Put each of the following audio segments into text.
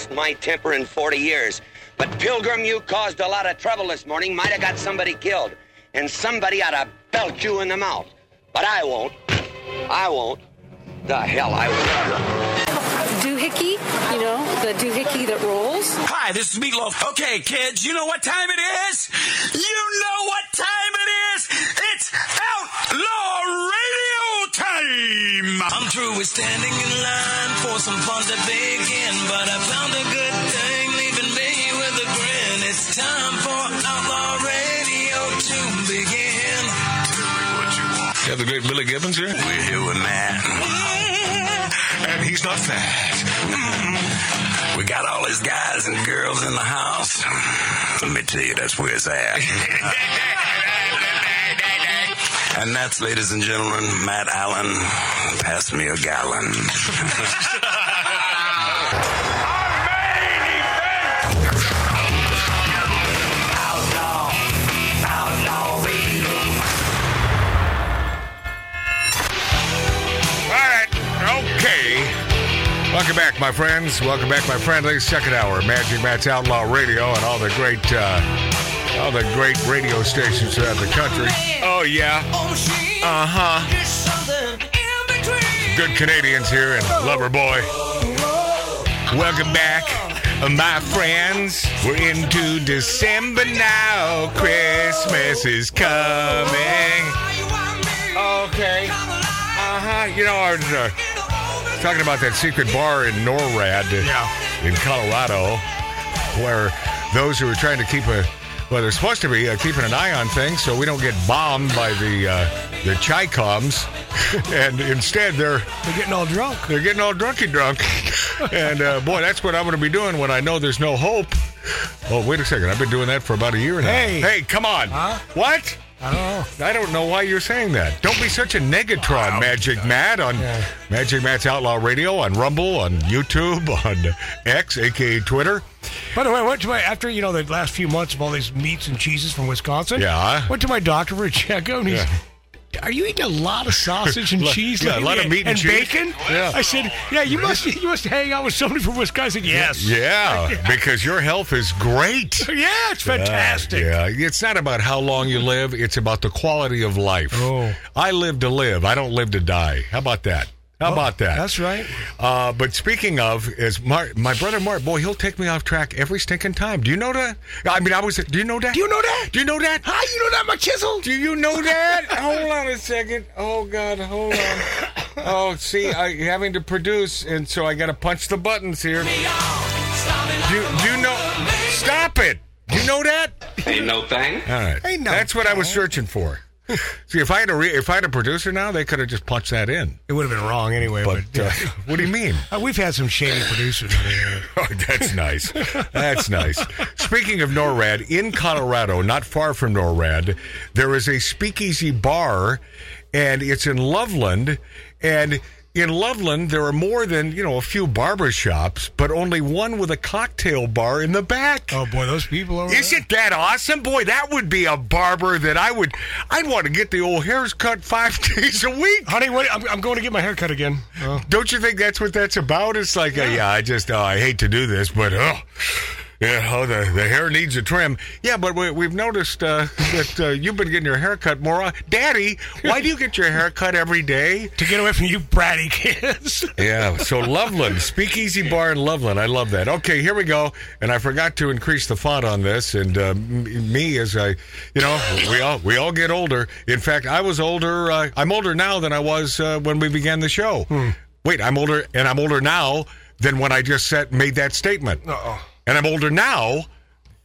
lost my temper in 40 years. But Pilgrim, you caused a lot of trouble this morning. Might have got somebody killed. And somebody ought to belt you in the mouth. But I won't. I won't. The hell I won't. Doohickey, you know, the doohickey that rolls. Hi, this is Meatloaf. Okay, kids, you know what time it is? You know what time it is? It's Outlaw Radio time! I'm through with standing in line for some fun to begin, but I found a good thing leaving me with a grin. It's time for Outlaw Radio to begin. You have the great Billy Gibbons here? We're here with Matt. And he's not fat. Mm-hmm. We got all his guys and girls in the house. Let me tell you, that's where it's at. and that's, ladies and gentlemen, Matt Allen. Pass me a gallon. Welcome back, my friends. Welcome back, my friendlies. Second hour, Magic Matt's Outlaw Radio, and all the great, uh, all the great radio stations throughout the country. Oh yeah. Uh huh. Good Canadians here and Lover Boy. Welcome back, my friends. We're into December now. Christmas is coming. Okay. Uh huh. You know, I was uh, talking about that secret bar in NORAD uh, in Colorado, where those who are trying to keep a well, they're supposed to be uh, keeping an eye on things so we don't get bombed by the uh, the Chi coms, and instead they're They're getting all drunk. they're getting all drunky drunk. and uh, boy, that's what I'm going to be doing when I know there's no hope. Oh, wait a second. I've been doing that for about a year now. Hey. hey, come on. Huh? What? I don't know. I don't know why you're saying that. Don't be such a negatron, Magic Matt, on Yeah. Magic Matt's Outlaw Radio, on Rumble, on YouTube, on X, aka Twitter. By the way, I went to my after you know the last few months of all these meats and cheeses from Wisconsin. Yeah. Went to my doctor for a checkup, and he's. Yeah. Are you eating a lot of sausage and cheese? yeah, a lot of meat and cheese. bacon. Yeah. I said, yeah. You must you must hang out with somebody from Wisconsin. Yes. Yeah, because your health is great. Yeah, it's fantastic. Yeah, it's not about how long you live, it's about the quality of life. Oh. I live to live, I don't live to die. How about that? How about that? That's right. Uh, but speaking of, is Mark, my brother Mark, boy, he'll take me off track every stinking time. Do you know that? I mean, I was. Do you know that? Do you know that? Do you know that? How you know that, my chisel? Do you know that? hold on a second. Oh God, hold on. Oh, see, I having to produce, and so I got to punch the buttons here. Do, do you know? Stop it. Do you know that? Ain't no thing. All right. Ain't no That's what I was searching for. See, if I had a re- if I had a producer now, they could have just punched that in. It would have been wrong anyway. But, But uh, what do you mean? uh, we've had some shady producers. Oh, that's nice. That's nice. Speaking of NORAD, in Colorado, not far from NORAD, there is a speakeasy bar, and it's in Loveland. And in Loveland, there are more than, you know, a few barber shops, but only one with a cocktail bar in the back. oh boy, those people over Isn't that awesome? Boy, that would be a barber that I would, I'd want to get the old hairs cut five days a week. Honey, what, I'm, I'm going to get my hair cut again. Oh. Don't you think that's what that's about? It's like, uh, yeah, I just, uh, I hate to do this, but oh, yeah, oh, the the hair needs a trim. Yeah, but we, we've noticed uh, that uh, you've been getting your hair cut more. Daddy, why do you get your hair cut every day? to get away from you bratty kids. Yeah, so Loveland, Speakeasy Bar in Loveland. I love that. Okay, here we go. And I forgot to increase the font on this. And uh, m- me, as I, you know, we all we all get older. In fact, I was older. Uh, I'm older now than I was uh, when we began the show. Wait, I'm older, and I'm older now than when I just said made that statement. Uh-oh. And I'm older now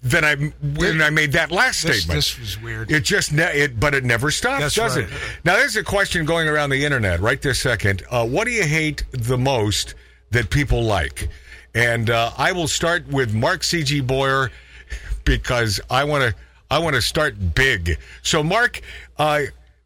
than I when I made that last This, statement. this was weird. It just ne- it, but it never stops, That's does right. it? Now there's a question going around the internet right this second. Uh, what do you hate the most that people like? And uh, I will start with Mark C.G. Boyer because I want to I want to start big. So Mark. Uh,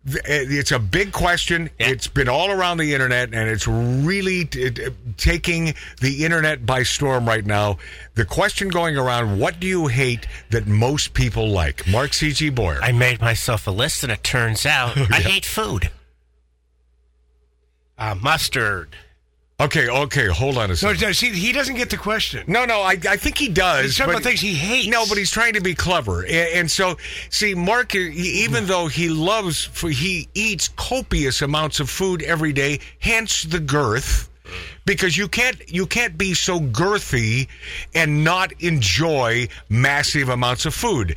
it's a big question. It's been all around the internet, and it's really t- t- taking the internet by storm right now. The question going around: What do you hate that most people like? Mark C.G. Boyer. I made myself a list, and it turns out I hate food. Uh, mustard, Okay, okay, hold on a second. no, see, he doesn't get the question. No, no, I, I think he does. He's talking about things he hates. No, but he's trying to be clever, and, and so see, Mark, he- even though he loves, he eats copious amounts of food every day. Hence the girth, because you can't you can't be so girthy and not enjoy massive amounts of food.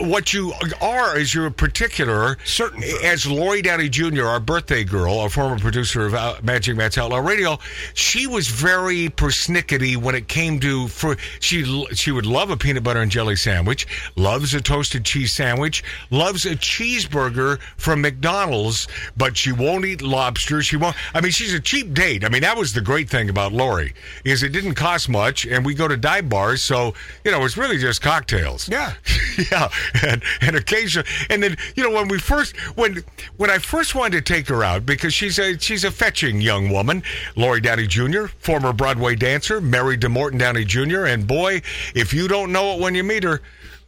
What you are is you're a particular Certain as Lori Downey Jr., our birthday girl, a former producer of uh, Magic Matt's Outlaw Radio, she was very persnickety when it came to for she she would love a peanut butter and jelly sandwich, loves a toasted cheese sandwich, loves a cheeseburger from McDonald's, but she won't eat lobster. She won't. I mean, she's a cheap date. I mean, that was the great thing about Lori is it didn't cost much, and we go to dive bars, so you know it's really just cocktails. Yeah. yeah, and, and occasionally, and then you know when we first when when I first wanted to take her out because she's a she's a fetching young woman, Lori Downey Jr., former Broadway dancer, married to Morton Downey Jr., and boy, if you don't know it when you meet her.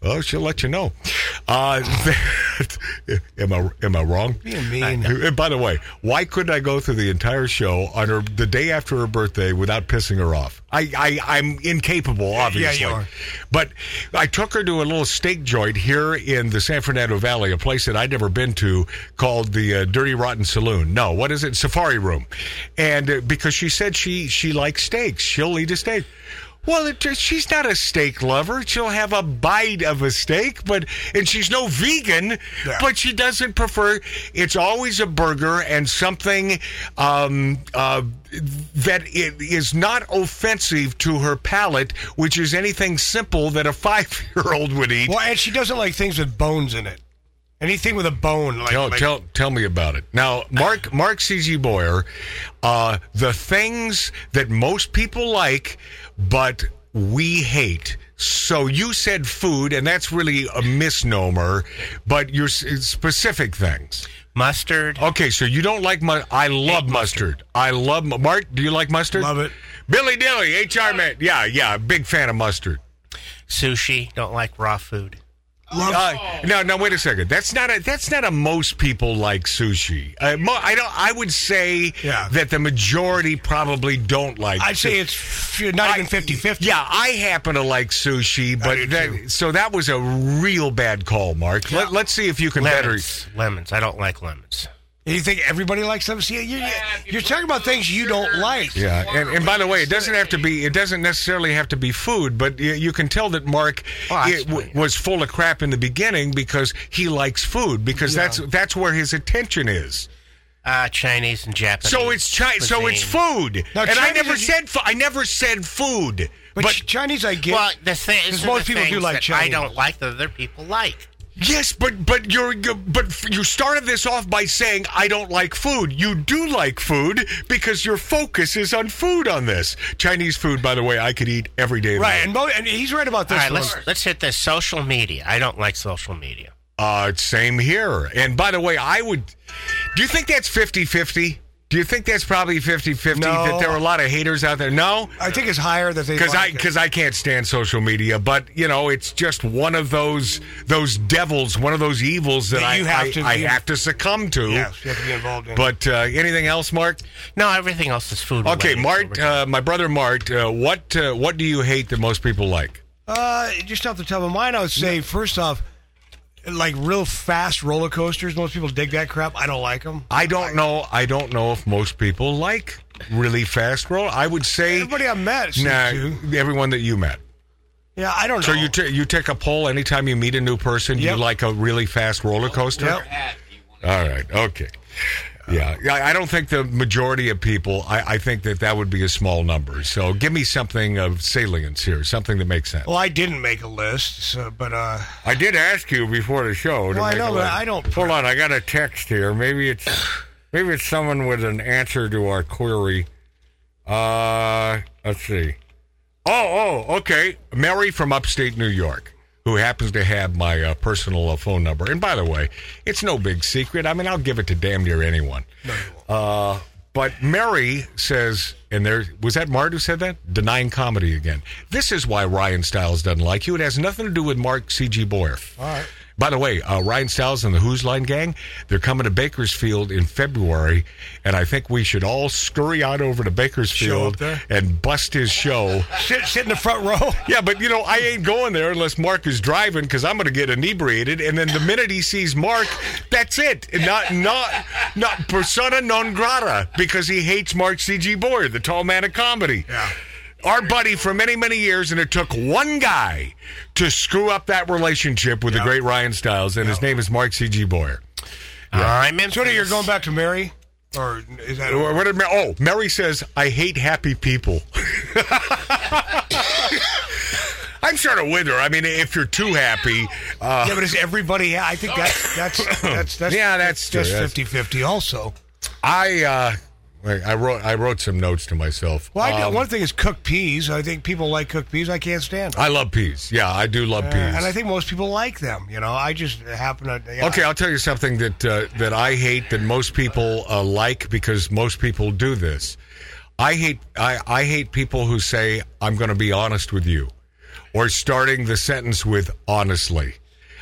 Well, she'll let you know. Uh, am I am I wrong? Being mean. And by the way, why couldn't I go through the entire show on her the day after her birthday without pissing her off? I, I I'm incapable, obviously. Yeah, you are. But I took her to a little steak joint here in the San Fernando Valley, a place that I'd never been to, called the uh, Dirty Rotten Saloon. No, what is it? Safari Room. And uh, because she said she she likes steaks, she'll eat a steak. Well, it, she's not a steak lover. She'll have a bite of a steak, but and she's no vegan, Yeah. but she doesn't prefer. It's always a burger and something um, uh, that it is not offensive to her palate, which is anything simple that a five-year-old would eat. Well, and she doesn't like things with bones in it. Anything with a bone, like, Tell, like tell, tell me about it. Now, Mark Mark C.G. Boyer, uh, the things that most people like, but we hate. So you said food, and that's really a misnomer, but you're specific things. Mustard. Okay, so you don't like mu- I love mustard. I love mu- Mark. Do you like mustard? Love it. Billy Dilly, HR man. Yeah, yeah, big fan of mustard. Sushi. Don't like raw food. Uh, no, no. Wait a second. That's not a. That's not a. Most people like sushi. Uh, mo- I don't. I would say Yeah. that the majority probably don't like. Sushi. I'd say it's f- not even I- 50 50. Yeah, I happen to like sushi, but that, so that was a real bad call, Mark. Let, let's see if you can better. Lemons. Lemons. I don't like lemons. You think everybody likes them? See, you're, you're, you're talking about things you don't like. Yeah, and, and by the way, it doesn't have to be. It doesn't necessarily have to be food, but you, you can tell that Mark Oh, it w- was full of crap in the beginning because he likes food because that's that's where his attention is. Uh, Chinese and Japanese. So it's chi- so it's food, Now, and I never said fu- I never said food, But, but, Chinese, I get. Well, the thing is, Because most people do like Chinese. I don't like that other people like. Yes, but but you're but you started this off by saying I don't like food. You do like food because your focus is on food on this Chinese food. By the way, I could eat every day. right, and, Mo, and he's right about this All right, let's let's hit this social media. I don't like social media. Uh, same here. And by the way, I would. Do you think that's 50 50? Do you think that's probably 50 50 No. that there are a lot of haters out there? No? I think it's higher that they Because I like it. because I can't stand social media, but you know it's just one of those those devils, one of those evils that, That I you have I, to I be- have to succumb to. Yes, you have to be involved in. But uh, anything else, Mark? No, everything else is food. Okay, related, so Mart, uh, my brother Mart, uh, what uh, what do you hate that most people like? Uh, just off the top of mine, I would say first off, like real fast roller coasters. Most people dig that crap. I don't like them. I don't know. I don't know if most people like really fast roll. I would say Everybody I met seems Nah, to. everyone that you met. Yeah, I don't know. So you t- you take a poll anytime you meet a new person. Yep. You like a really fast roller coaster. Yep. All right. Okay. Yeah. I don't think the majority of people. I, I think that that would be a small number. So give me something of salience here, something that makes sense. Well, I didn't make a list, so, but uh, I did ask you before the show. to Well, I know, a but list. I don't- Hold on. I got a text here. Maybe it's maybe it's someone with an answer to our query. Uh, let's see. Oh, oh, okay. Mary from upstate New York, who happens to have my uh, personal uh, phone number. And by the way, it's no big secret. I mean, I'll give it to damn near anyone. Uh, but Mary says, and there was that Mart who said that? Denying comedy again. This is why Ryan Stiles doesn't like you. It has nothing to do with Mark C.G. Boyer. all right. By the way, uh, Ryan Stiles and the Whose Line Gang, they're coming to Bakersfield in February, and I think we should all scurry on over to Bakersfield and bust his show. Sit, sit in the front row. Yeah, but you know, I ain't going there unless Mark is driving because I'm going to get inebriated. And then the minute he sees Mark, that's it. Not, not not persona non grata because he hates Mark C.G. Boyer, the tall man of comedy. Yeah. Our buddy for many many years, and it took one guy to screw up that relationship with the great Ryan Stiles, and his name is Mark C.G. Boyer. I'm in. Tony, you're going back to Mary? Or is that. What what did Mar- oh, Mary says, I hate happy people. I'm sort of with her. I mean, if you're too happy, uh, yeah, but is everybody. I think that's that's that's that's Yeah, that's that's true. 50 50 also. I uh, I wrote I wrote some notes to myself. Well, I, Um, one thing is cooked peas. I think people like cooked peas. I can't stand them. I love peas. Yeah, I do love Uh, peas. and I think most people like them. You know, I just happen to. yeah. Okay, I'll tell you something that uh, that I hate that most people uh, like because most people do this. I hate I, I hate people who say I'm going to be honest with you, or starting the sentence with honestly.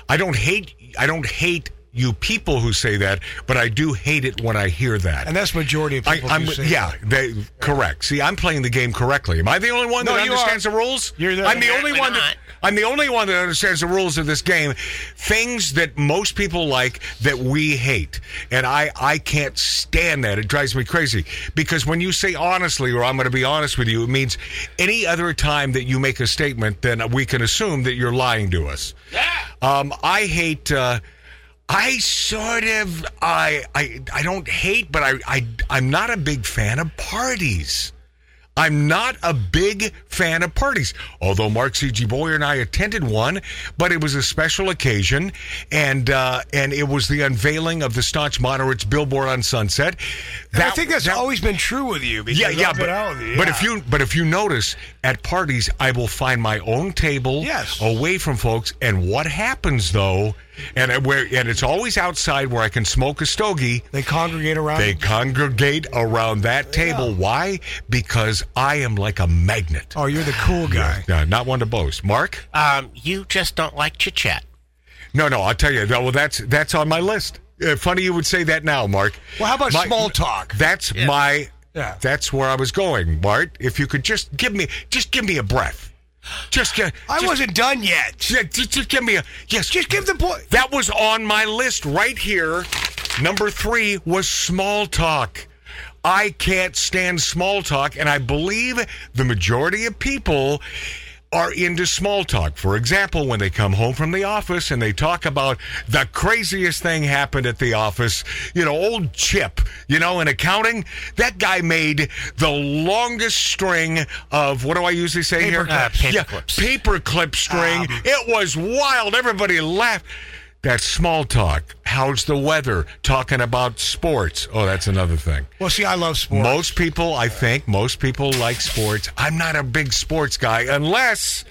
I don't hate I don't hate you people who say that, but I do hate it when I hear that. And that's majority of people. I'm do say yeah, that. they correct. See, I'm playing the game correctly. Am I the only one No, that understands are. the rules? You're the- I'm the only one that. I'm the only one that understands the rules of this game. Things that most people like that we hate. And I I can't stand that. It drives me crazy because when you say honestly or I'm going to be honest with you, it means any other time that you make a statement then we can assume that you're lying to us. Um I hate uh I sort of I I I don't hate, but I I I'm not a big fan of parties. I'm not a big fan of parties. Although Mark C.G. Boyer and I attended one, but it was a special occasion, and uh, and it was the unveiling of the staunch moderates billboard on Sunset. And I think that's that- always been true with you. Because yeah, yeah, but, you. but if you but if you notice at parties, I will find my own table Yes. away from folks. And what happens though, and I- where and it's always outside where I can smoke a stogie. they congregate around. They congregate around that table. Why? Because I am like a magnet. oh, you're the cool guy. Yeah, not one to boast. Mark? Um, you just don't like chit chat. No, no. I'll tell you. Well, that's that's on my list. Uh, funny you would say that now, Mark. Well, how about My- small talk? That's my. Yeah. That's where I was going, Bart. If you could just give me, just give me a breath. Just get. I just, wasn't done yet. Yeah, just, just give me a yes. Just give the boy. That was on my list right here. Number three was small talk. I can't stand small talk, and I believe the majority of people are into small talk. For example, when they come home from the office and they talk about the craziest thing happened at the office, you know, old Chip, you know, in accounting, that guy made the longest string of what do I usually say here? Uh, paper yeah, clips. paperclip string. it was wild. Everybody laughed. That's small talk. How's the weather? Talking about sports. Oh, that's another thing. Well, see, I love sports. Most people, I think, most people like sports. I'm not a big sports guy unless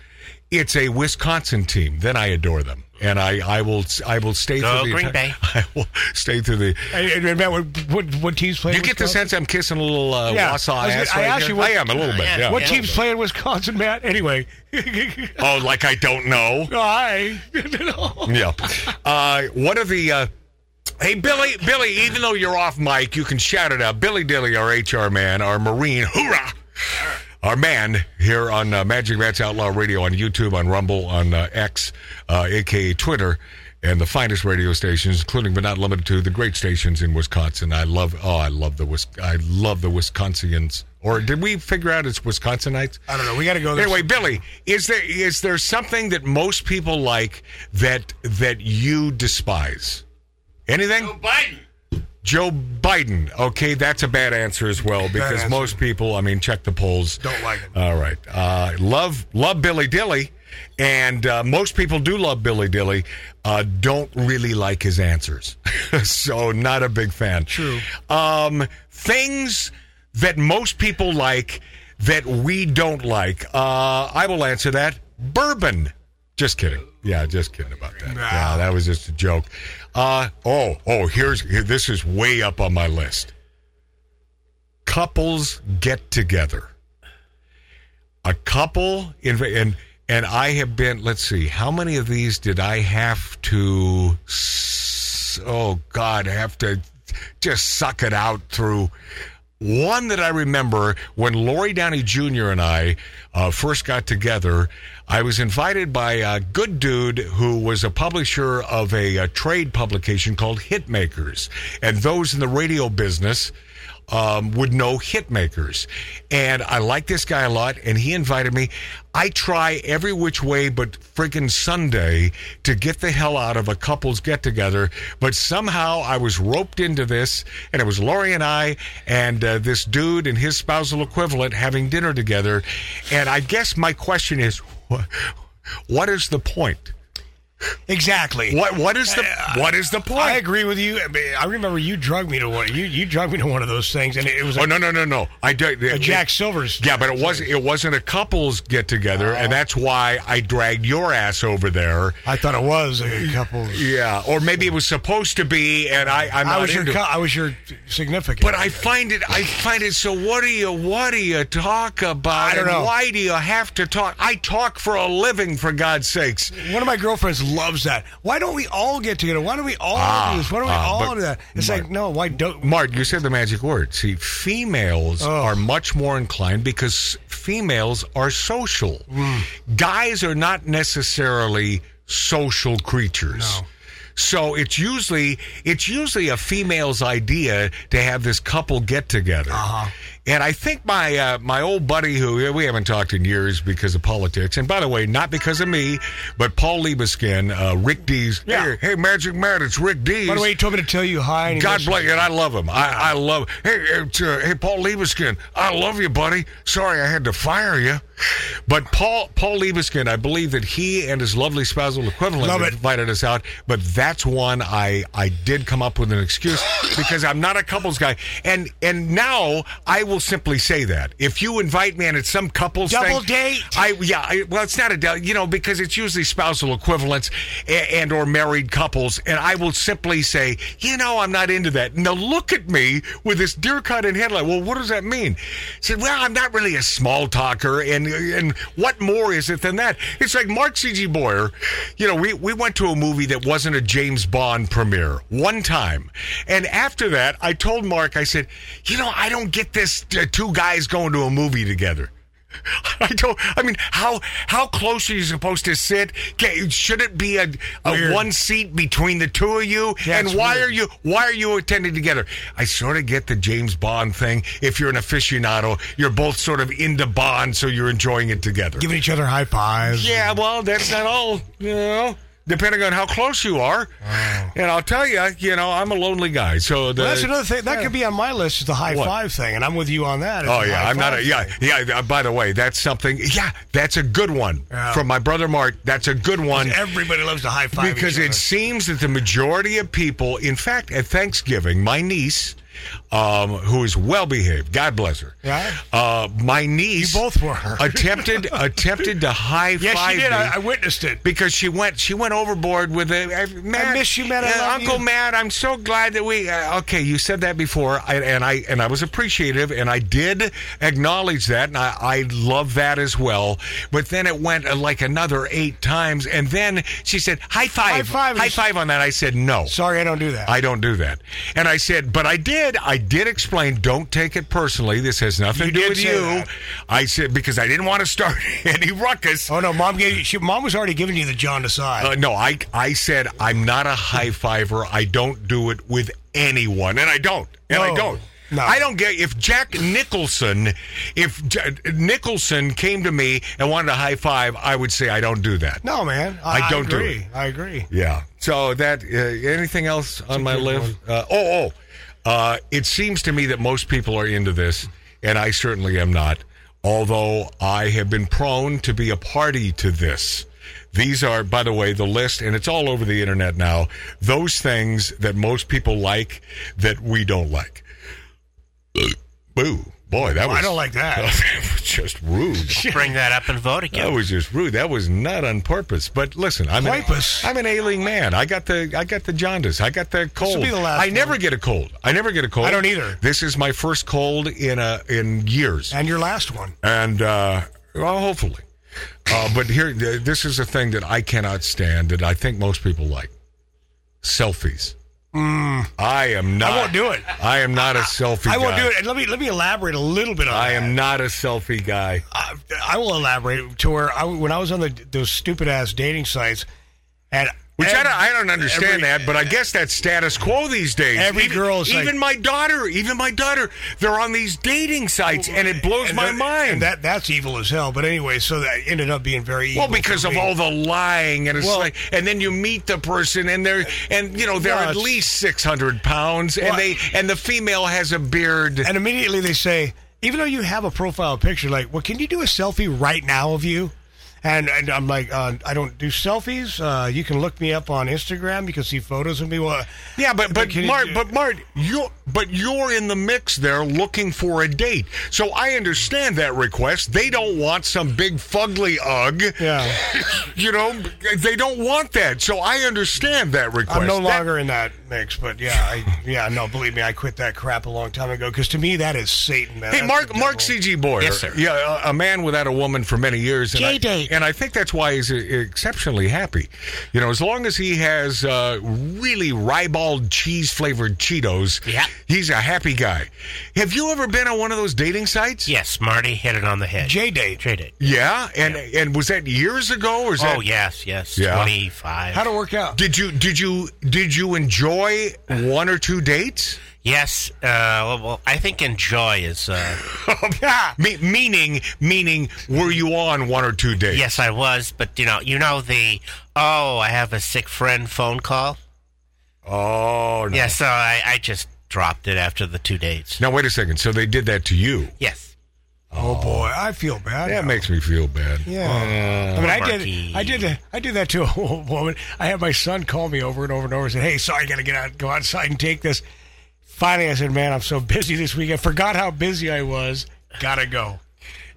it's a Wisconsin team. Then I adore them, and I, I will, I will stay Go through the. Green Bay. I will stay through the. Hey, hey, Matt, what, what, what team's playing? You get the Wisconsin? sense I'm kissing a little uh, Yeah. Wausau I was ass. gonna- I right actually here? was- I am a little bit. Yeah. Yeah. What Yeah. team's playing Wisconsin, Matt? Anyway. Oh, like I don't know. Hi. Yeah. Uh, one of the. Uh, hey, Billy, Billy, even though you're off mic, you can shout it out. Billy Dilly, our HR man, our Marine, hoorah! Our man here on uh, Magic Matt's Outlaw Radio on YouTube, on Rumble, on uh, X, uh, aka Twitter, and the finest radio stations, including but not limited to the great stations in Wisconsin. I love. Oh, I love the Wis- I love the Wisconsinians. Or did we figure out it's Wisconsinites? I don't know. We got to go there. Anyway, Billy, is there is there something that most people like that that you despise? Anything? Joe Biden. Joe Biden. Okay, that's a bad answer as well because most people, I mean, check the polls. Don't like him. All right. Uh, love love Billy Dilly, and uh, most people do love Billy Dilly. Uh, don't really like his answers, so not a big fan. True. Um, things that most people like that we don't like. Uh, I will answer that. Bourbon. Just kidding. Yeah, just kidding about that. Nah. Yeah, that was just a joke. Uh, oh, oh, here's here, this is way up on my list. Couples get together. A couple in and And I have been, let's see, how many of these did I have to, oh God, have to just suck it out through? One that I remember when Lori Downey Jr. and I uh, first got together, I was invited by a good dude who was a publisher of a, a trade publication called Hitmakers. And those in the radio business um, would know Hitmakers. And I like this guy a lot, and he invited me. I try every which way but freaking Sunday to get the hell out of a couple's get together, but somehow I was roped into this, and it was Lori and I and uh, this dude and his spousal equivalent having dinner together. And I guess my question is, wh- what is the point? Exactly. What what is the uh, what is the point? I agree with you. I mean, I remember you drug me to one. You you drug me to one of those things, and it was Oh no no no no! I did a Jack Silver's. Yeah, but it wasn't. It wasn't a couples get together, and oh. that's why I dragged your ass over there. I thought it was a couple. Yeah, or maybe it was supposed to be, and I I'm I was your co- I was your significant. but I find it. I find it. So what do you? What do you talk about? I don't know. Why do you have to talk? I talk for a living, for God's sakes. one of my girlfriends loves that. Why don't we all get together? Why don't we all Ah, do this? Why don't we ah, all do that? It's but- like no. Why don't? Mark, you said the magic word. See, females Oh. are much more inclined because females are social. Mm. Guys are not necessarily social creatures. No. So it's usually it's usually a female's idea to have this couple get together. Uh-huh. And I think my uh, my old buddy who we haven't talked in years because of politics, and by the way, not because of me, but Paul Liebeskin, uh, Rick Dees. Yeah. Hey, hey, Magic Matt, it's Rick Dees. By the way, he told me to tell you hi. And God bless you, and I love him. I, I love. Hey, uh, hey, Paul Liebeskin, I love you, buddy. Sorry, I had to fire you, but Paul Paul Liebeskin, I believe that he and his lovely spousal equivalent invited us out. But that's one I I did come up with an excuse because I'm not a couples guy, and and now I will simply say that if you invite me and it's some couples Double thing, date? I yeah, I, well, it's not a double, you know, because it's usually spousal equivalents and, and or married couples, and I will simply say, you know, I'm not into that. And they'll look at me with this deer cut in headlight. Well, what does that mean? I said, well, I'm not really a small talker, and and what more is it than that? It's like Mark C.G. Boyer. You know, we we went to a movie that wasn't a James Bond premiere one time, and after that, I told Mark, I said, you know, I don't get this two guys going to a movie together. I don't. I mean, how how close are you supposed to sit? Should it be a, a one seat between the two of you? Yeah, and why weird. are you why are you attending together? I sort of get the James Bond thing. If you're an aficionado, you're both sort of into Bond, so you're enjoying it together. Giving each other high fives. Yeah, well, that's not all. You know, depending on how close you are. And I'll tell you, you know, I'm a lonely guy, so the, Well, that's another thing. That could be on my list is the high What? five thing, and I'm with you on that. It's Oh yeah, I'm not a yeah thing. yeah. uh, By the way, that's something. Yeah, that's a good one Yeah. from my brother Mark. That's a good one Everybody loves the high five because it seems that the majority of people, in fact, at Thanksgiving, my niece, um, who is well behaved, God bless her. Yeah? Uh, my niece, You both were. attempted attempted to high Yes, five she did. I, I witnessed it. because she went she went overboard with it. I, Matt, miss you, Matt. I uh, Uncle you. Matt. I'm so glad that we. Uh, okay, you said that before, I, and I and I was appreciative, and I did acknowledge that, and I, I love that as well. But then it went uh, like another eight times, and then she said, "High five, High five. high five on that." I said, "No." Sorry, I don't do that. I don't do that. And I said, but I did. I did explain. Don't take it personally. This has nothing You to do with you. that. I said because I didn't want to start any ruckus. oh no, mom gave. She, mom was already giving you the John Desai. Uh, no, I I said I'm not a high fiver. I don't do it with anyone, and I don't, and I don't. No. I don't get if Jack Nicholson, if J- Nicholson came to me and wanted a high five, I would say I don't do that. no, man. I don't do agree. it. I agree. Yeah. So that uh, anything else on my list? Uh, oh, oh. Uh, it seems to me that most people are into this, and I certainly am not. Although I have been prone to be a party to this. These are, by the way, the list, and it's all over the internet now. Those things that most people like that we don't like. Boo. Boy, that was. I don't like that. that was just rude. Bring that up and vote again. That was just rude. That was not on purpose. But listen, I'm an, I'm an ailing man. I got the I got the jaundice. I got the cold. will be the last I never get a cold. I never get a cold. I don't either. This is my first cold in a in years. And your last one. And uh, well, hopefully. Uh, but here, this is a thing that I cannot stand that I think most people like selfies. I am not. Mm. I won't do it. I am not a selfie. I won't do it. And let me let me elaborate a little bit on I that. am not a selfie guy. I, I will elaborate to where I, when I was on the, those stupid ass dating sites, and Which I don't, I don't understand every- that, but I guess that's status quo these days. Every even, girl is even like- my daughter, even my daughter, they're on these dating sites, and it blows and my mind. And that that's evil as hell. But anyway, so that ended up being very well, because of all the lying, and it's Well- like, and then you meet the person, and they're, and you know, they're at least six hundred pounds, and they, and the female has a beard. and immediately they say, even though you have a profile picture, like, well, can you do a selfie right now of you? And, and I'm like, uh, I don't do selfies. Uh, you can look me up on Instagram. You can see photos of me. Well, Yeah, but but can you Mart, do- but Mart, you but you're in the mix there looking for a date. So I understand that request. They don't want some big fugly ugg. yeah, You know, they don't want that. So I understand that request. I'm no That- longer in that mix. But yeah, I, yeah, no, believe me, I quit that crap a long time ago. Because to me, that is Satan, man. Hey, That's Mark, Mark. C.G. Boyer. Yes, sir. Yeah, a, a man without a woman for many years. And I, JDate. And I think that's why he's exceptionally happy. You know, as long as he has uh, really ribald cheese flavored Cheetos, Yeah. he's a happy guy. Have you ever been on one of those dating sites? Yes, Marty hit it on the head. JDate. J date. Yeah, and and was that years ago or is that? Oh yes, yes. Yeah. Twenty five. How'd it work out? Did you did you did you enjoy one or two dates? Yes. Uh, well, well, I think enjoy is. Uh, Me- meaning meaning were you on one or two dates? yes, I was, but you know, you know the. Oh, I have a sick friend phone call. Oh no. Yeah, so I, I just dropped it after the two dates. Now wait a second. So they did that to you? Yes. Oh boy, I feel bad. That now. makes me feel bad. Yeah, I mean, I did, Marky. I did, I did that to a woman. I had my son call me over and over and over and said, "Hey, sorry, I got to get out, go outside and take this." Finally, I said, "Man, I'm so busy this week. I forgot how busy I was. Gotta go."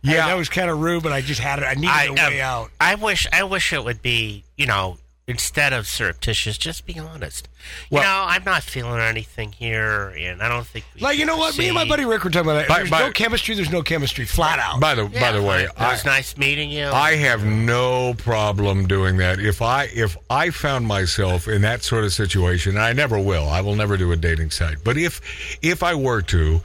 Yeah. That was kind of rude, but I just had it. I needed I, a way um, out. I wish I wish it would be, you know, instead of surreptitious, just be honest. Well- you know, I'm not feeling anything here, and I don't think we Like you know what? Me and my buddy Rick were talking about that. By- There's by- no chemistry. There's no chemistry. Flat out. By the by the way, it I, was nice meeting you. I have no problem doing that. If I if I found myself in that sort of situation, and I never will. I will never do a dating site. But if if I were to,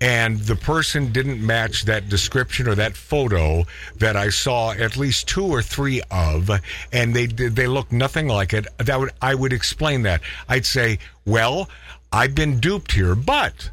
and the person didn't match that description or that photo that I saw at least two or three of, and they did they look nothing like it, that would I would explain that. I'd say, well, I've been duped here, but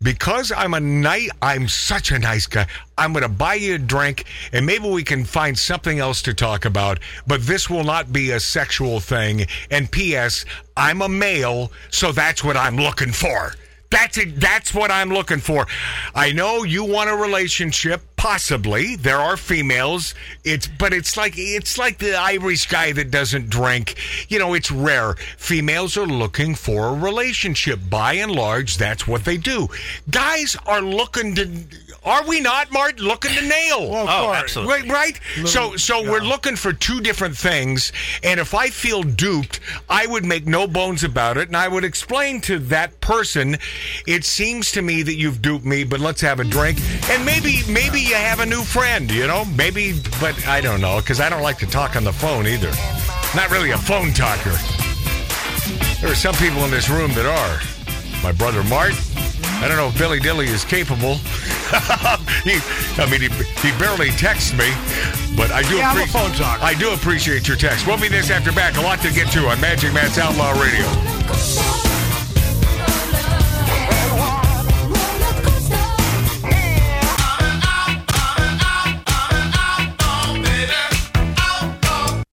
because I'm a night, I'm such a nice guy. I'm going to buy you a drink, and maybe we can find something else to talk about. But this will not be a sexual thing. And P.S. I'm a male, so that's what I'm looking for. That's it. That's what I'm looking for. I know you want a relationship, possibly. There are females. It's but it's like it's like the Irish guy that doesn't drink. You know, it's rare. Females are looking for a relationship. By and large, that's what they do. Guys are looking to. Are we not, Mart? Looking to nail. Well, Oh, course. absolutely. Right, right. So, so we're looking for two different things, and if I feel duped, I would make no bones about it, and I would explain to that person, "It seems to me that you've duped me, but let's have a drink, and maybe, maybe you have a new friend, you know, maybe, but I don't know, because I don't like to talk on the phone either. Not really a phone talker. There are some people in this room that are. My brother Mart. I don't know if Billy Dilly is capable. he, I mean, he, he barely texts me, but I do Yeah, I'm a appreciate. phone talker. I do appreciate your text. We'll be this after back. A lot to get to on Magic Matt's Outlaw Radio.